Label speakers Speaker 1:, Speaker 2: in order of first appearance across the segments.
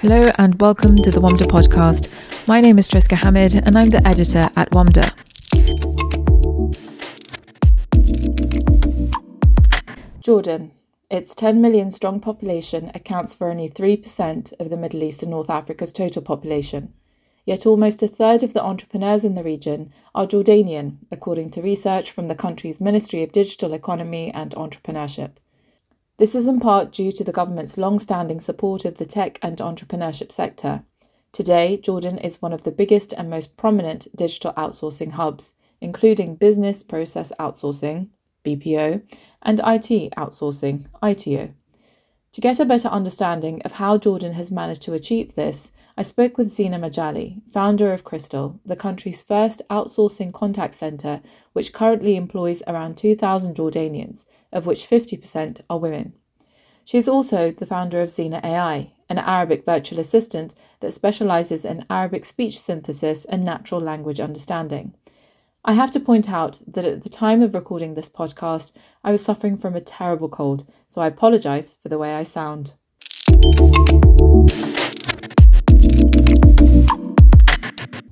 Speaker 1: Hello and welcome to the WAMDA podcast. My name is Triska Hamid and I'm the editor at WAMDA. Jordan. Its 10 million strong population accounts for only 3% of the Middle East and North Africa's total population. Yet almost a third of the entrepreneurs in the region are Jordanian, according to research from the country's Ministry of Digital Economy and Entrepreneurship. This is in part due to the government's long standing support of the tech and entrepreneurship sector. Today, Jordan is one of the biggest and most prominent digital outsourcing hubs, including business process outsourcing, BPO, and IT outsourcing, ITO. To get a better understanding of how Jordan has managed to achieve this, I spoke with Zeena Majali, founder of Crystel, the country's first outsourcing contact center, which currently employs around 2,000 Jordanians, of which 50% are women. She is also the founder of Xina AI, an Arabic virtual assistant that specializes in Arabic speech synthesis and natural language understanding. I have to point out that at the time of recording this podcast, I was suffering from a terrible cold, so I apologize for the way I sound.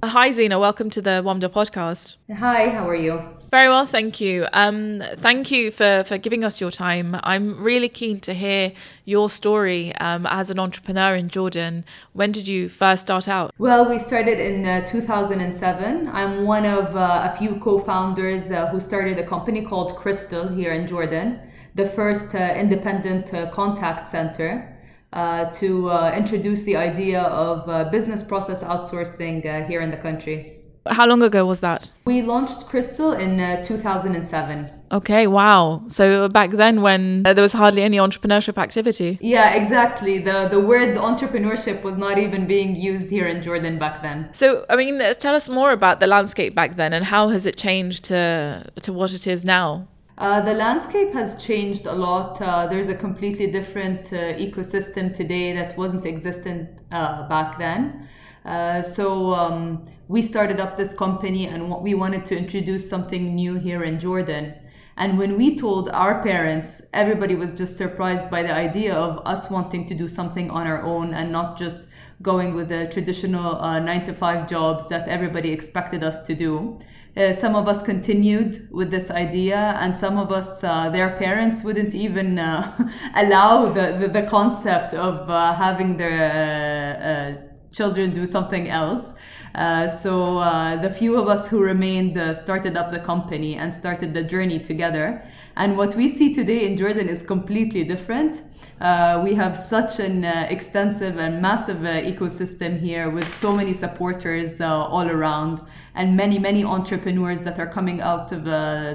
Speaker 1: Hi, Zeena. Welcome to the WAMDA podcast.
Speaker 2: Hi, how are you?
Speaker 1: Very well, thank you. Um, thank you for, for giving us your time. I'm really keen to hear your story um, as an entrepreneur in Jordan. When did you first start out?
Speaker 2: Well, we started in uh, 2007. I'm one of uh, a few co founders uh, who started a company called Crystel here in Jordan, the first uh, independent uh, contact center. Uh, to uh, introduce the idea of uh, business process outsourcing uh, here in the country.
Speaker 1: How long ago was that?
Speaker 2: We launched Crystel in uh, 2007.
Speaker 1: Okay, wow. So back then, when there was hardly any entrepreneurship activity.
Speaker 2: Yeah, exactly. The the word entrepreneurship was not even being used here in Jordan back then.
Speaker 1: So, I mean, tell us more about the landscape back then and how has it changed to to what it is now?
Speaker 2: Uh, the landscape has changed a lot. Uh, there's a completely different uh, ecosystem today that wasn't existent uh, back then. Uh, so um, we started up this company and we wanted to introduce something new here in Jordan. And when we told our parents, everybody was just surprised by the idea of us wanting to do something on our own and not just going with the traditional uh, nine to five jobs that everybody expected us to do. Uh, some of us continued with this idea, and some of us, uh, their parents wouldn't even uh, allow the, the, the, concept of uh, having their uh, children do something else. Uh, so uh, the few of us who remained uh, started up the company and started the journey together. And what we see today in Jordan is completely different. Uh, we have such an uh, extensive and massive ecosystem here with so many supporters all around and many, many entrepreneurs that are coming out of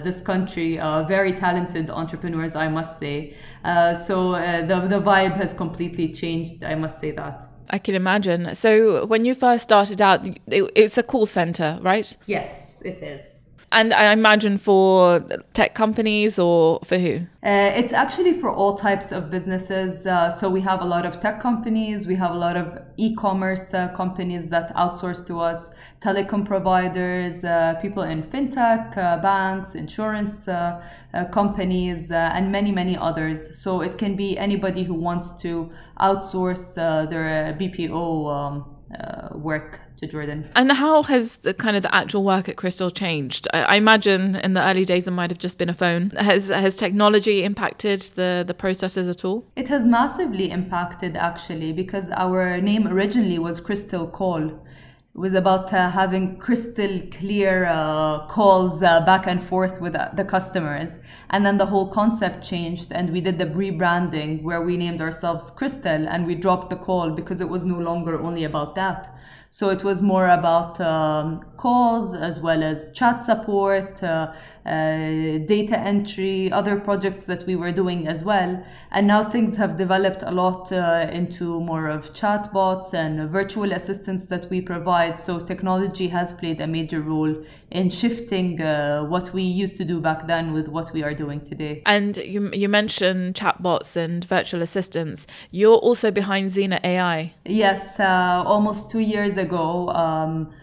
Speaker 2: this country, very talented entrepreneurs, I must say. so the, the vibe has completely changed, I must say that.
Speaker 1: I can imagine. So when you first started out, it, it's a call center, right?
Speaker 2: Yes, it is.
Speaker 1: And I imagine for tech companies or for who?
Speaker 2: Uh, it's actually for all types of businesses. Uh, so we have a lot of tech companies, we have a lot of e commerce uh, companies that outsource to us, telecom providers, uh, people in fintech, uh, banks, insurance uh, companies, and many, many others. So it can be anybody who wants to outsource their BPO um, Uh, work to Jordan.
Speaker 1: And how has the kind of the actual work at Crystel changed? I, I, imagine in the early days it might have just been a phone. Has has technology impacted the the processes at all?
Speaker 2: It has massively impacted actually because our name originally was Crystel Call. Was about uh, having crystal clear uh, calls uh, back and forth with uh, the customers. And then the whole concept changed, and we did the rebranding where we named ourselves Crystel and we dropped the call because it was no longer only about that. So it was more about um, calls as well as chat support, uh, data entry, other projects that we were doing as well. And now things have developed a lot uh, into more of chatbots and virtual assistants that we provide. So technology has played a major role in shifting uh, what we used to do back then with what we are doing today.
Speaker 1: And you, you mentioned chatbots and virtual assistants. You're also behind Xina AI.
Speaker 2: Yes, uh, almost two years ago. Um, uh,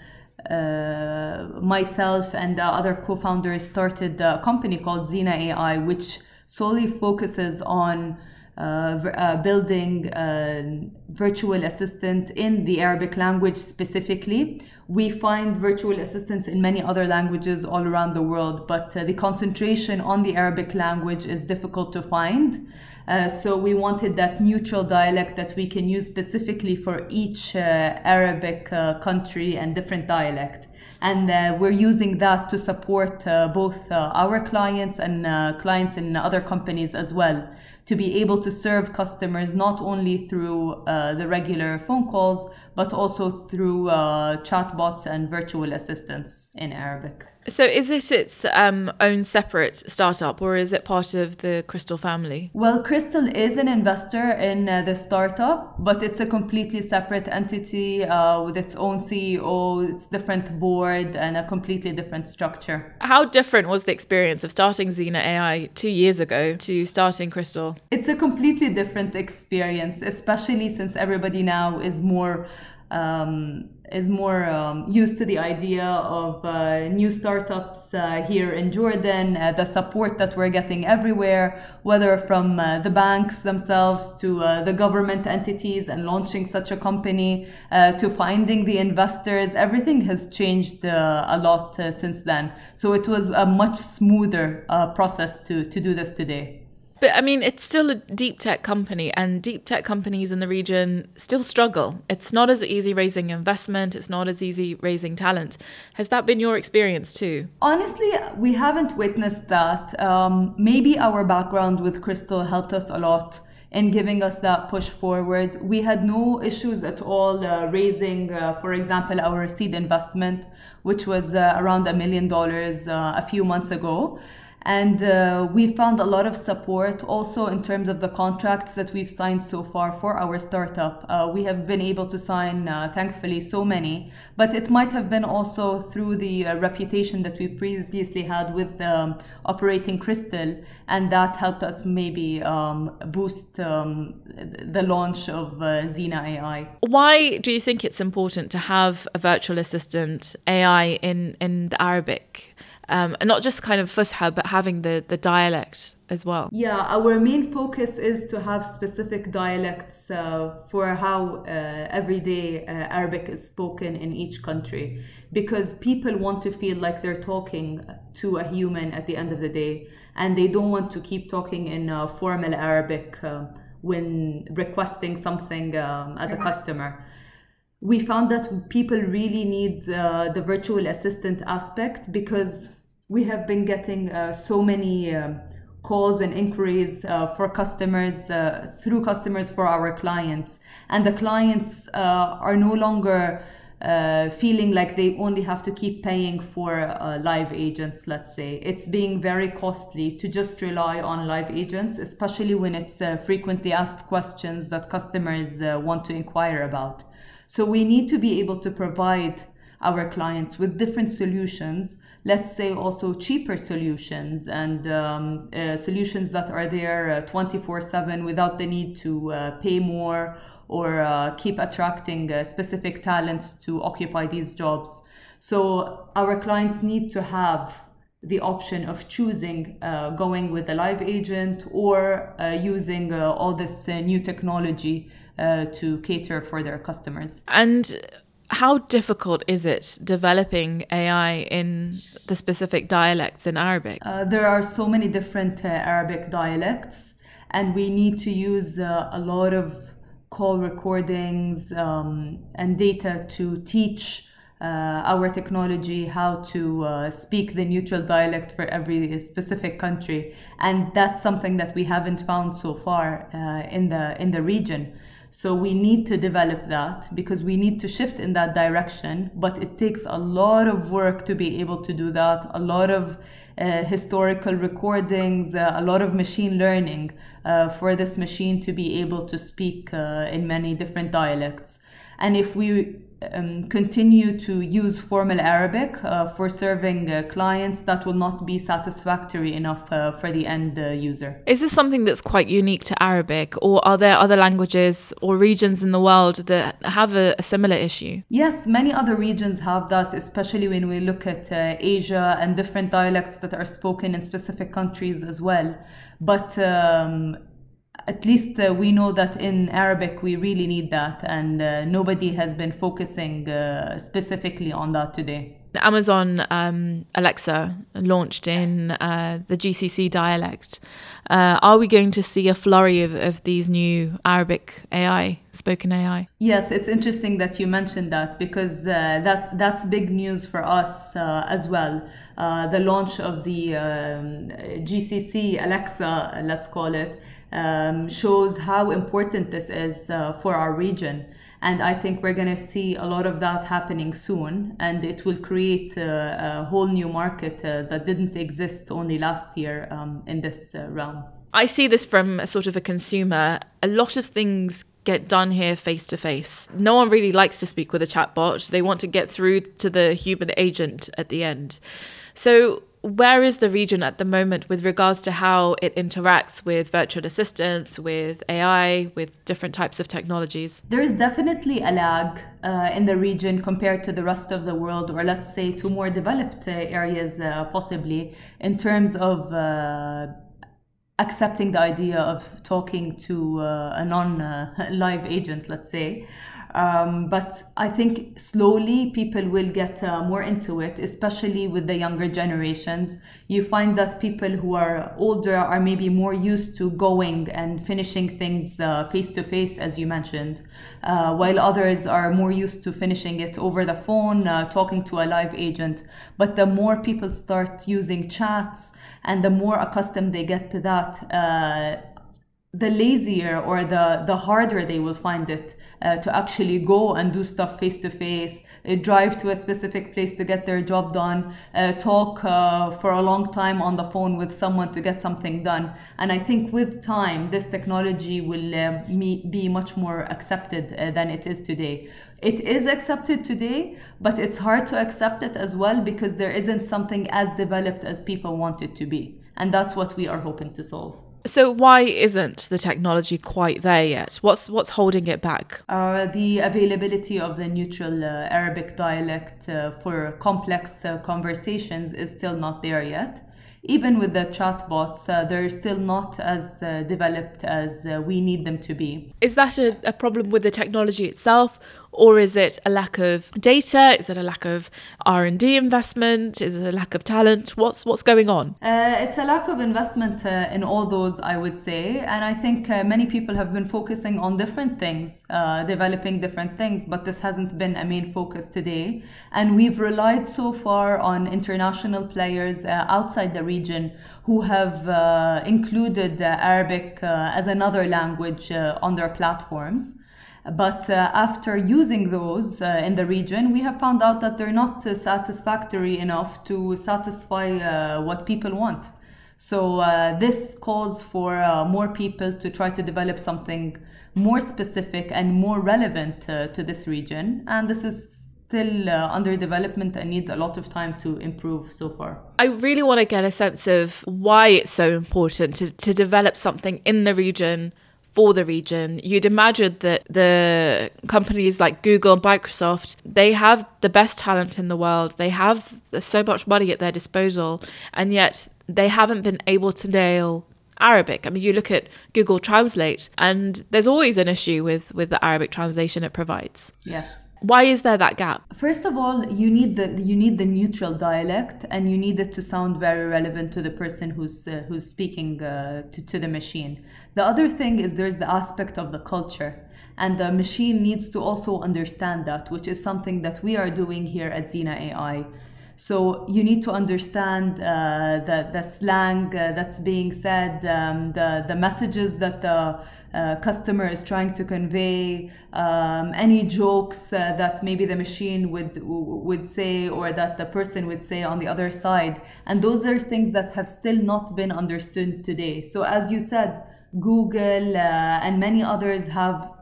Speaker 2: myself and the other co-founders started a company called Xina AI, which solely focuses on uh, uh, building a virtual assistant in the Arabic language specifically. We find virtual assistants in many other languages all around the world, but uh, the concentration on the Arabic language is difficult to find. Uh, so we wanted that neutral dialect that we can use specifically for each uh, Arabic uh, country and different dialect. And uh, we're using that to support uh, both our clients and clients in other companies as well to be able to serve customers not only through uh, the regular phone calls, but also through uh, chatbots and virtual assistants in Arabic.
Speaker 1: So, is it its um, own separate startup or is it part of the Crystel family?
Speaker 2: Well, Crystel is an investor in uh, the startup, but it's a completely separate entity uh, with its own CEO, its different board, and a completely different structure.
Speaker 1: How different was the experience of starting Xina AI two years ago to starting Crystel?
Speaker 2: It's a completely different experience, especially since everybody now is more um, is more um, used to the idea of uh, new startups uh, here in Jordan, uh, the support that we're getting everywhere, whether from uh, the banks themselves to uh, the government entities and launching such a company uh, to finding the investors. Everything has changed a lot since then. So it was a much smoother process to, to do this today.
Speaker 1: But I mean, it's still a deep tech company, and deep tech companies in the region still struggle. It's not as easy raising investment, it's not as easy raising talent. Has that been your experience too?
Speaker 2: Honestly, we haven't witnessed that. Um, maybe our background with Crystel helped us a lot in giving us that push forward. We had no issues at all uh, raising, uh, for example, our seed investment, which was uh, around a million dollars uh, a few months ago. And uh, we found a lot of support also in terms of the contracts that we've signed so far for our startup. Uh, we have been able to sign, uh, thankfully, so many, but it might have been also through the uh, reputation that we previously had with um, operating Crystel, and that helped us maybe um, boost um, the launch of uh, Xina AI.
Speaker 1: Why do you think it's important to have a virtual assistant AI in, in the Arabic? Um, and not just kind of Fusha, but having the, the dialect as well.
Speaker 2: Yeah, our main focus is to have specific dialects uh, for how uh, everyday uh, Arabic is spoken in each country because people want to feel like they're talking to a human at the end of the day and they don't want to keep talking in formal Arabic uh, when requesting something um, as a customer we found that people really need uh, the virtual assistant aspect because we have been getting uh, so many um, calls and inquiries uh, for customers uh, through customers for our clients. And the clients uh, are no longer uh, feeling like they only have to keep paying for uh, live agents let's say. It's being very costly to just rely on live agents especially when it's frequently asked questions that customers want to inquire about. So we need to be able to provide our clients with different solutions let's say also cheaper solutions and um, uh, solutions that are there 24 uh, 7 without the need to uh, pay more or uh, keep attracting uh, specific talents to occupy these jobs. So our clients need to have the option of choosing going with a live agent or using all this new technology to cater for their customers.
Speaker 1: And how difficult is it developing AI in the specific dialects in Arabic?
Speaker 2: Uh, there are so many different uh, Arabic dialects, and we need to use uh, a lot of call recordings um, and data to teach uh, our technology how to uh, speak the neutral dialect for every specific country, and that's something that we haven't found so far uh, in the in the region. So we need to develop that because we need to shift in that direction. But it takes a lot of work to be able to do that, a lot of uh, historical recordings, uh, a lot of machine learning uh, for this machine to be able to speak uh, in many different dialects. And if we um, continue to use formal Arabic uh, for serving uh, clients, that will not be satisfactory enough uh, for the end uh, user.
Speaker 1: Is this something that's quite unique to Arabic, or are there other languages or regions in the world that have a, a similar issue?
Speaker 2: Yes, many other regions have that, especially when we look at uh, Asia and different dialects that are spoken in specific countries as well. But um, at least uh, we know that in Arabic we really need that, and uh, nobody has been focusing uh, specifically on that today.
Speaker 1: Amazon um, Alexa launched in uh, the GCC dialect. Uh, are we going to see a flurry of, of these new Arabic AI, spoken AI?
Speaker 2: Yes, it's interesting that you mentioned that because uh, that that's big news for us uh, as well. Uh, the launch of the um, GCC Alexa, let's call it, um, shows how important this is uh, for our region. And I think we're going to see a lot of that happening soon, and it will create a, a whole new market uh, that didn't exist only last year um, in this uh, realm.
Speaker 1: I see this from a sort of a consumer. A lot of things get done here face to face. No one really likes to speak with a chatbot. They want to get through to the human agent at the end. So, where is the region at the moment with regards to how it interacts with virtual assistants, with AI, with different types of technologies?
Speaker 2: There is definitely a lag uh, in the region compared to the rest of the world, or let's say to more developed uh, areas, uh, possibly, in terms of uh, accepting the idea of talking to uh, a non live agent, let's say. Um, but I think slowly people will get uh, more into it, especially with the younger generations. You find that people who are older are maybe more used to going and finishing things face to face, as you mentioned, uh, while others are more used to finishing it over the phone, uh, talking to a live agent. But the more people start using chats and the more accustomed they get to that, uh, the lazier or the the harder they will find it uh, to actually go and do stuff face to face drive to a specific place to get their job done uh, talk uh, for a long time on the phone with someone to get something done. And i think with time this technology will uh, be much more accepted uh, than it is today. It is accepted today but it's hard to accept it as well because there isn't something as developed as people want it to be. And that's what we are hoping to solve
Speaker 1: so why isn't the technology quite there yet? What's what's holding it back?
Speaker 2: Uh, the availability of the neutral uh, Arabic dialect uh, for complex uh, conversations is still not there yet. Even with the chatbots, uh, they're still not as uh, developed as we need them to be.
Speaker 1: Is that a, a problem with the technology itself, or is it a lack of data? Is it a lack of R and D investment? Is it a lack of talent? What's what's going on?
Speaker 2: Uh, it's a lack of investment uh, in all those, I would say, and I think uh, many people have been focusing on different things, uh, developing different things, but this hasn't been a main focus today. And we've relied so far on international players uh, outside the region who have uh, included Arabic as another language on their platforms. But uh, after using those uh, in the region, we have found out that they're not uh, satisfactory enough to satisfy uh, what people want. So uh, this calls for uh, more people to try to develop something more specific and more relevant to this region. And this is still uh, under development and needs a lot of time to improve so far.
Speaker 1: I really want to get a sense of why it's so important to, to develop something in the region for the region. You'd imagine that the companies like Google, and Microsoft, they have the best talent in the world. They have so much money at their disposal, and yet they haven't been able to nail Arabic. I mean, you look at Google Translate, and there's always an issue with with the Arabic translation it provides.
Speaker 2: Yes.
Speaker 1: Why is there that gap?
Speaker 2: First of all, you need the you need the neutral dialect, and you need it to sound very relevant to the person who's uh, who's speaking uh, to to the machine. The other thing is there's the aspect of the culture, and the machine needs to also understand that, which is something that we are doing here at Xina AI. So you need to understand uh, the, the slang uh, that's being said, um, the, the messages that the uh, customer is trying to convey, um, any jokes uh, that maybe the machine would, would say or that the person would say on the other side. And those are things that have still not been understood today. So as you said, Google uh, and many others have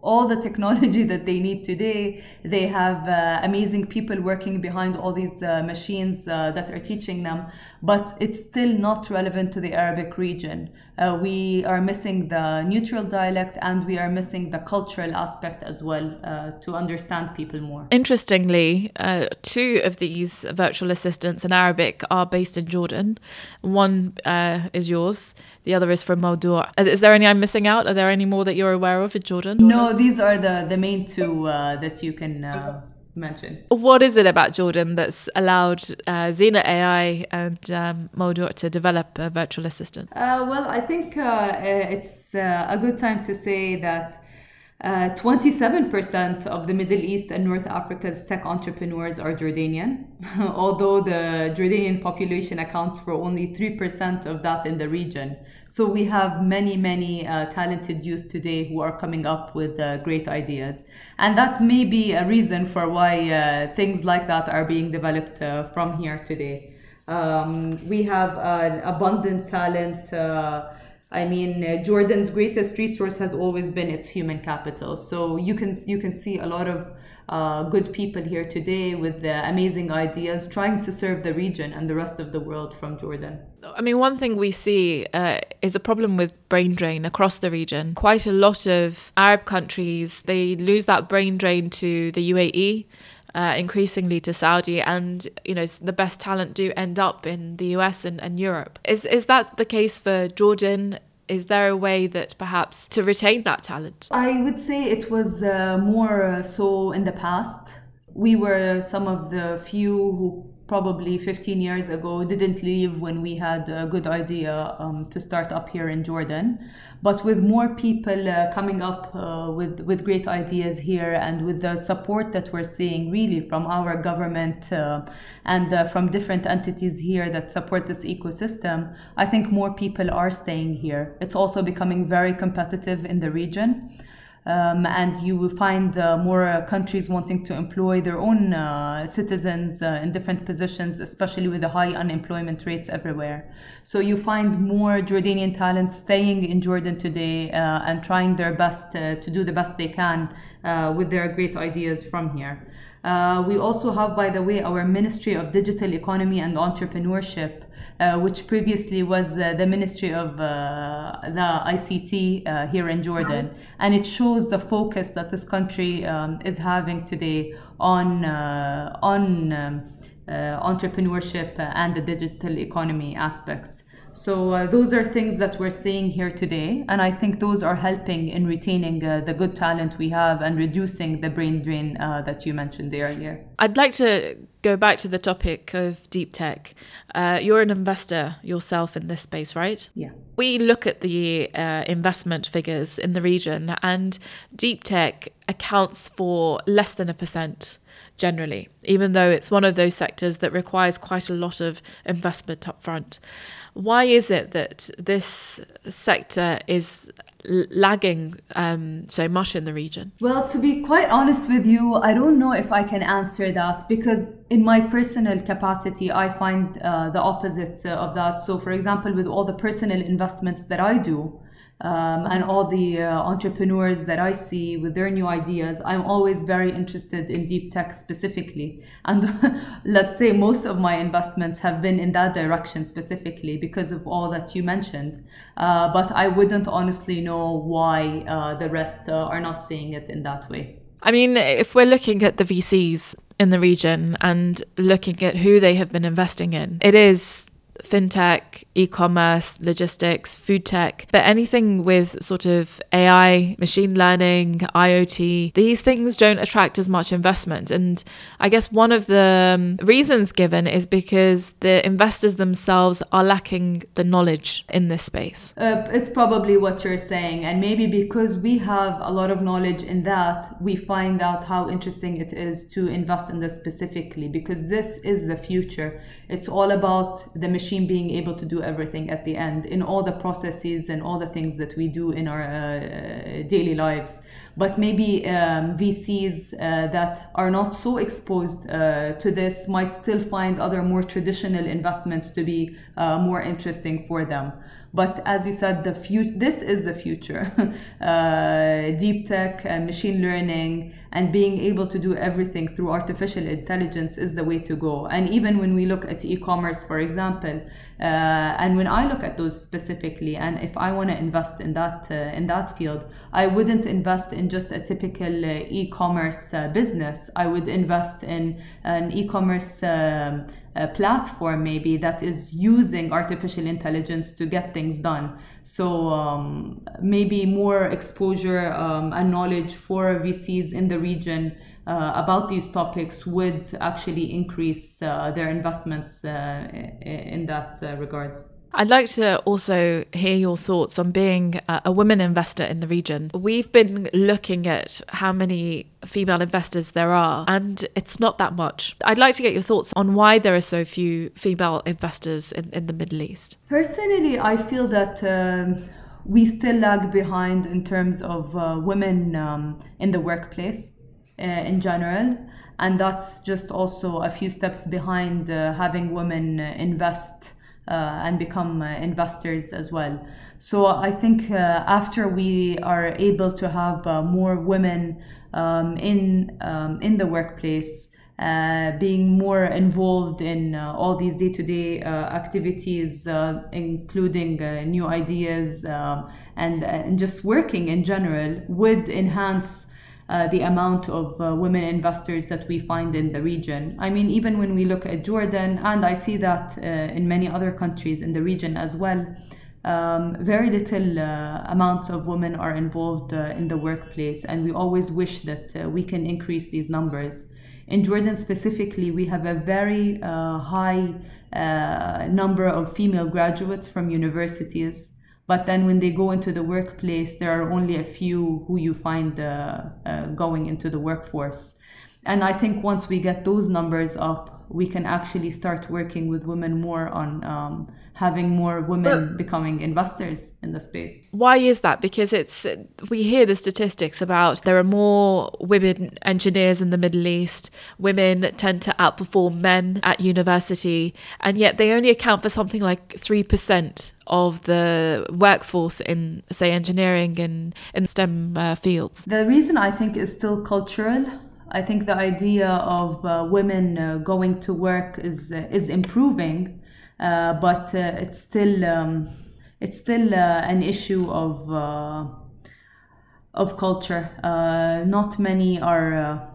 Speaker 2: all the technology that they need today. They have uh, amazing people working behind all these uh, machines uh, that are teaching them, but it's still not relevant to the Arabic region. Uh, we are missing the neutral dialect and we are missing the cultural aspect as well uh, to understand people more.
Speaker 1: Interestingly, uh, two of these virtual assistants in Arabic are based in Jordan. One uh, is yours, the other is from Mawdoo3. Uh, is there any I'm missing out? Are there any more that you're aware of in Jordan?
Speaker 2: No, these are the, the main two uh, that you can mention.
Speaker 1: What is it about Jordan that's allowed uh, Xina AI and um, Mawdoo3 to develop a virtual assistant?
Speaker 2: Uh, well, I think uh, uh it's uh, a good time to say that 27% uh, of the Middle East and North Africa's tech entrepreneurs are Jordanian, although the Jordanian population accounts for only 3% of that in the region. So we have many, many uh, talented youth today who are coming up with uh, great ideas. And that may be a reason for why uh, things like that are being developed uh, from here today. Um, we have an abundant talent I mean, uh, Jordan's greatest resource has always been its human capital. So you can you can see a lot of uh, good people here today with amazing ideas, trying to serve the region and the rest of the world from Jordan.
Speaker 1: I mean, one thing we see uh, is a problem with brain drain across the region. Quite a lot of Arab countries they lose that brain drain to the UAE uh, increasingly to Saudi, and you know the best talent do end up in the US and, and Europe. Is is that the case for Jordan? Is there a way that perhaps to retain that talent?
Speaker 2: I would say it was uh, more uh, so in the past. We were some of the few who probably 15 years ago didn't leave when we had a good idea um, to start up here in Jordan. But with more people uh, coming up uh, with, with great ideas here and with the support that we're seeing really from our government uh, and uh, from different entities here that support this ecosystem, I think more people are staying here. It's also becoming very competitive in the region. Um, and you will find uh, more uh, countries wanting to employ their own uh, citizens uh, in different positions, especially with the high unemployment rates everywhere. So you find more Jordanian talent staying in Jordan today uh, and trying their best uh, to do the best they can with their great ideas from here. we also have, by the way, our Ministry of Digital Economy and Entrepreneurship uh, which previously was uh, the Ministry of uh, the ICT uh, here in Jordan. And it shows the focus that this country um, is having today on, uh, on um, entrepreneurship and the digital economy aspects. So uh, those are things that we're seeing here today, and I think those are helping in retaining uh, the good talent we have and reducing the brain drain uh, that you mentioned earlier.
Speaker 1: I'd like to go back to the topic of deep tech. Uh, you're an investor yourself in this space, right?
Speaker 2: Yeah.
Speaker 1: We look at the uh, investment figures in the region, and deep tech accounts for less than a percent generally, even though it's one of those sectors that requires quite a lot of investment upfront. Why is it that this sector is lagging um, so much in the region?
Speaker 2: Well, to be quite honest with you, I don't know if I can answer that because, in my personal capacity, I find uh, the opposite uh, of that. So, for example, with all the personal investments that I do, um, and all the uh, entrepreneurs that I see with their new ideas, I'm always very interested in deep tech specifically. And let's say most of my investments have been in that direction specifically because of all that you mentioned. Uh, but I wouldn't honestly know why uh, the rest uh, are not seeing it in that way.
Speaker 1: I mean, if we're looking at the VCs in the region and looking at who they have been investing in, it is fintech, e commerce, logistics, food tech, but anything with sort of AI, machine learning, IoT, these things don't attract as much investment. And I guess one of the um, reasons given is because the investors themselves are lacking the knowledge in this space.
Speaker 2: Uh, it's probably what you're saying. And maybe because we have a lot of knowledge in that, we find out how interesting it is to invest in this specifically because this is the future. It's all about the machine machine being able to do everything at the end in all the processes and all the things that we do in our uh, daily lives. But maybe um, VCs uh, that are not so exposed uh, to this might still find other more traditional investments to be uh, more interesting for them. But as you said, the fu- this is the future. uh, deep tech and machine learning and being able to do everything through artificial intelligence is the way to go. And even when we look at e-commerce, for example, Uh, and when I look at those specifically, and if I want to invest in that uh, in that field, I wouldn't invest in just a typical uh, e-commerce uh, business. I would invest in an e-commerce um, platform maybe that is using artificial intelligence to get things done. So um, maybe more exposure um, and knowledge for VCs in the region about these topics would actually increase uh, their investments uh, in that uh, regards.
Speaker 1: I'd like to also hear your thoughts on being a women investor in the region. We've been looking at how many female investors there are, and it's not that much. I'd like to get your thoughts on why there are so few female investors in, in the Middle East.
Speaker 2: Personally, I feel that. Um, we still lag behind in terms of uh, women um, in the workplace. Uh, in general and that's just also a few steps behind uh, having women uh, invest uh, and become uh, investors as well. So I think uh, after we are able to have more women um, in um, in the workplace, being more involved in all these day-to-day activities, including new ideas um, and and just working in general, would enhance uh, the amount of uh, women investors that we find in the region. I mean, even when we look at Jordan, and I see that uh, in many other countries in the region as well, um, very little uh, amounts of women are involved uh, in the workplace, and we always wish that we can increase these numbers. In Jordan specifically, we have a very high number of female graduates from universities but then when they go into the workplace, there are only a few who you find uh, uh, going into the workforce. And I think once we get those numbers up, we can actually start working with women more on um, having more women becoming investors in the space.
Speaker 1: Why is that? Because it's we hear the statistics about there are more women engineers in the Middle East. Women tend to outperform men at university, and yet they only account for something like three percent of the workforce in, say, engineering and in STEM uh, fields?
Speaker 2: The reason I think is still cultural. I think the idea of uh, women uh, going to work is uh, is improving, uh, but uh, it's still um, it's still an issue of of culture. not many are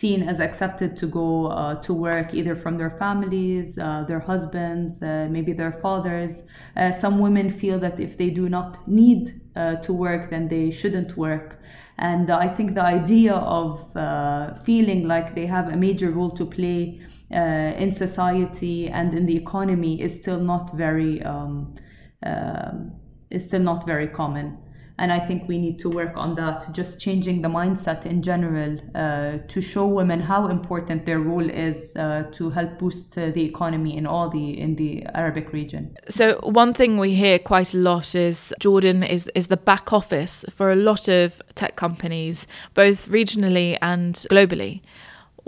Speaker 2: seen as accepted to go uh, to work either from their families, uh, their husbands, uh, maybe their fathers. Uh, some women feel that if they do not need uh, to work, then they shouldn't work. And I think the idea of uh, feeling like they have a major role to play in society and in the economy is still not very um, um is still not very common and I think we need to work on that, just changing the mindset in general uh, to show women how important their role is uh, to help boost uh, the economy in all the in the Arabic region.
Speaker 1: So one thing we hear quite a lot is Jordan is is the back office for a lot of tech companies, both regionally and globally.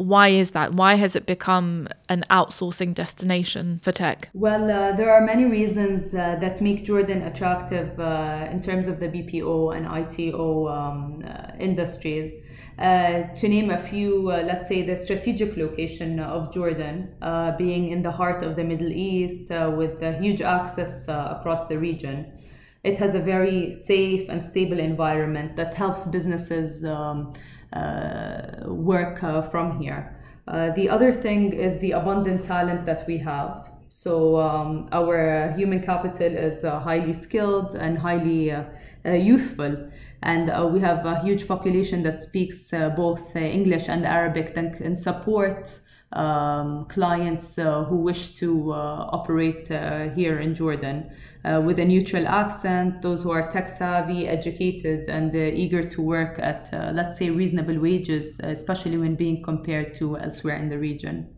Speaker 1: Why is that? Why has it become an outsourcing destination for tech?
Speaker 2: Well, uh, there are many reasons uh, that make Jordan attractive uh, in terms of the BPO and ITO um, uh, industries. Uh, to name a few, uh, let's say the strategic location of Jordan, being in the heart of the Middle East with huge access across the region. It has a very safe and stable environment that helps businesses. Um, uh, work uh, from here. Uh, the other thing is the abundant talent that we have. So um, our human capital is uh, highly skilled and highly uh, uh, youthful, and we have a huge population that speaks both English and Arabic that can support um, clients uh, who wish to uh, operate uh, here in Jordan with a neutral accent, those who are tech savvy, educated, and uh, eager to work at, uh, let's say, reasonable wages, especially when being compared to elsewhere in the region.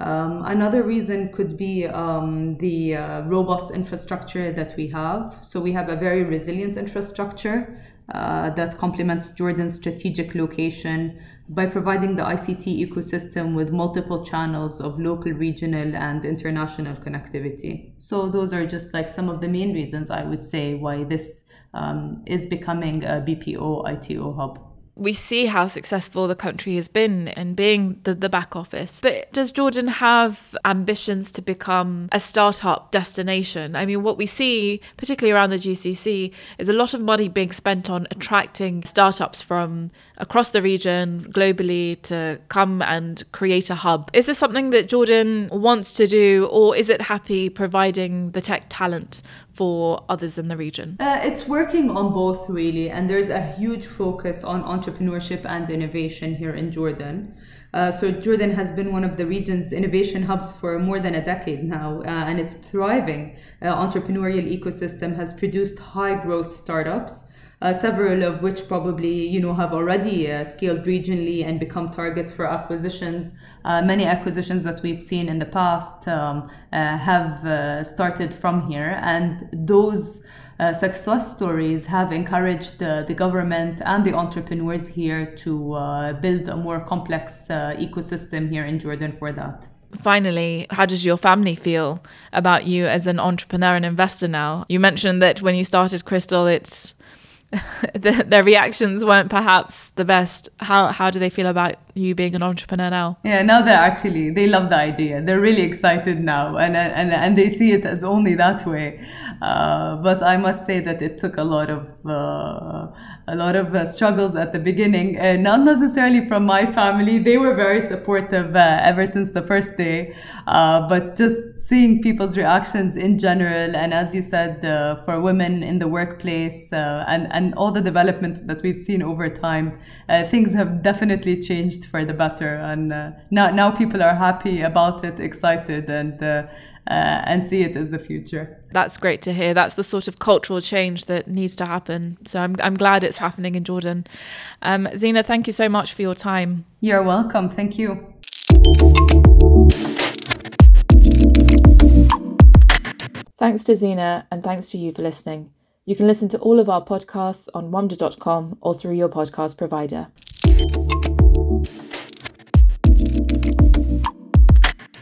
Speaker 2: Um, another reason could be um, the robust infrastructure that we have. So, we have a very resilient infrastructure uh, that complements Jordan's strategic location by providing the ICT ecosystem with multiple channels of local, regional, and international connectivity. So, those are just like some of the main reasons I would say why this um, is becoming a BPO ITO hub.
Speaker 1: We see how successful the country has been in being the, the back office. But does Jordan have ambitions to become a startup destination? I mean, what we see, particularly around the GCC, is a lot of money being spent on attracting startups from across the region, globally, to come and create a hub. Is this something that Jordan wants to do, or is it happy providing the tech talent for others in the region?
Speaker 2: Uh, it's working on both, really, and there's a huge focus on entrepreneurship and innovation here in Jordan. Uh, so Jordan has been one of the region's innovation hubs for more than a decade now, uh, and it's thriving. Uh, entrepreneurial ecosystem has produced high growth startups several of which probably you know have already uh, scaled regionally and become targets for acquisitions. Uh, many acquisitions that we've seen in the past um, uh, have uh, started from here, and those. Uh, success stories have encouraged the government and the entrepreneurs here to build a more complex ecosystem here in Jordan for that
Speaker 1: finally, how does your family feel about you as an entrepreneur and investor now? You mentioned that when you started Crystel, it's the, their reactions weren't perhaps the best. How how do they feel about you being an entrepreneur now?
Speaker 2: Yeah, now they're actually they love the idea. They're really excited now, and and and they see it as only that way. Uh, but I must say that it took a lot of uh, a lot of uh, struggles at the beginning, uh, not necessarily from my family. They were very supportive uh, ever since the first day, uh, but just seeing people's reactions in general, and as you said, for women in the workplace, and and all the development that we've seen over time, things have definitely changed for the better, and now now people are happy about it, excited, and uh, and see it as the future.
Speaker 1: That's great to hear. That's the sort of cultural change that needs to happen. So I'm, I'm glad it's happening in Jordan. Um, Zeena, thank you so much for your time.
Speaker 2: You're welcome. Thank you.
Speaker 1: Thanks to Zeena and thanks to you for listening. You can listen to all of our podcasts on wamda.com or through your podcast provider.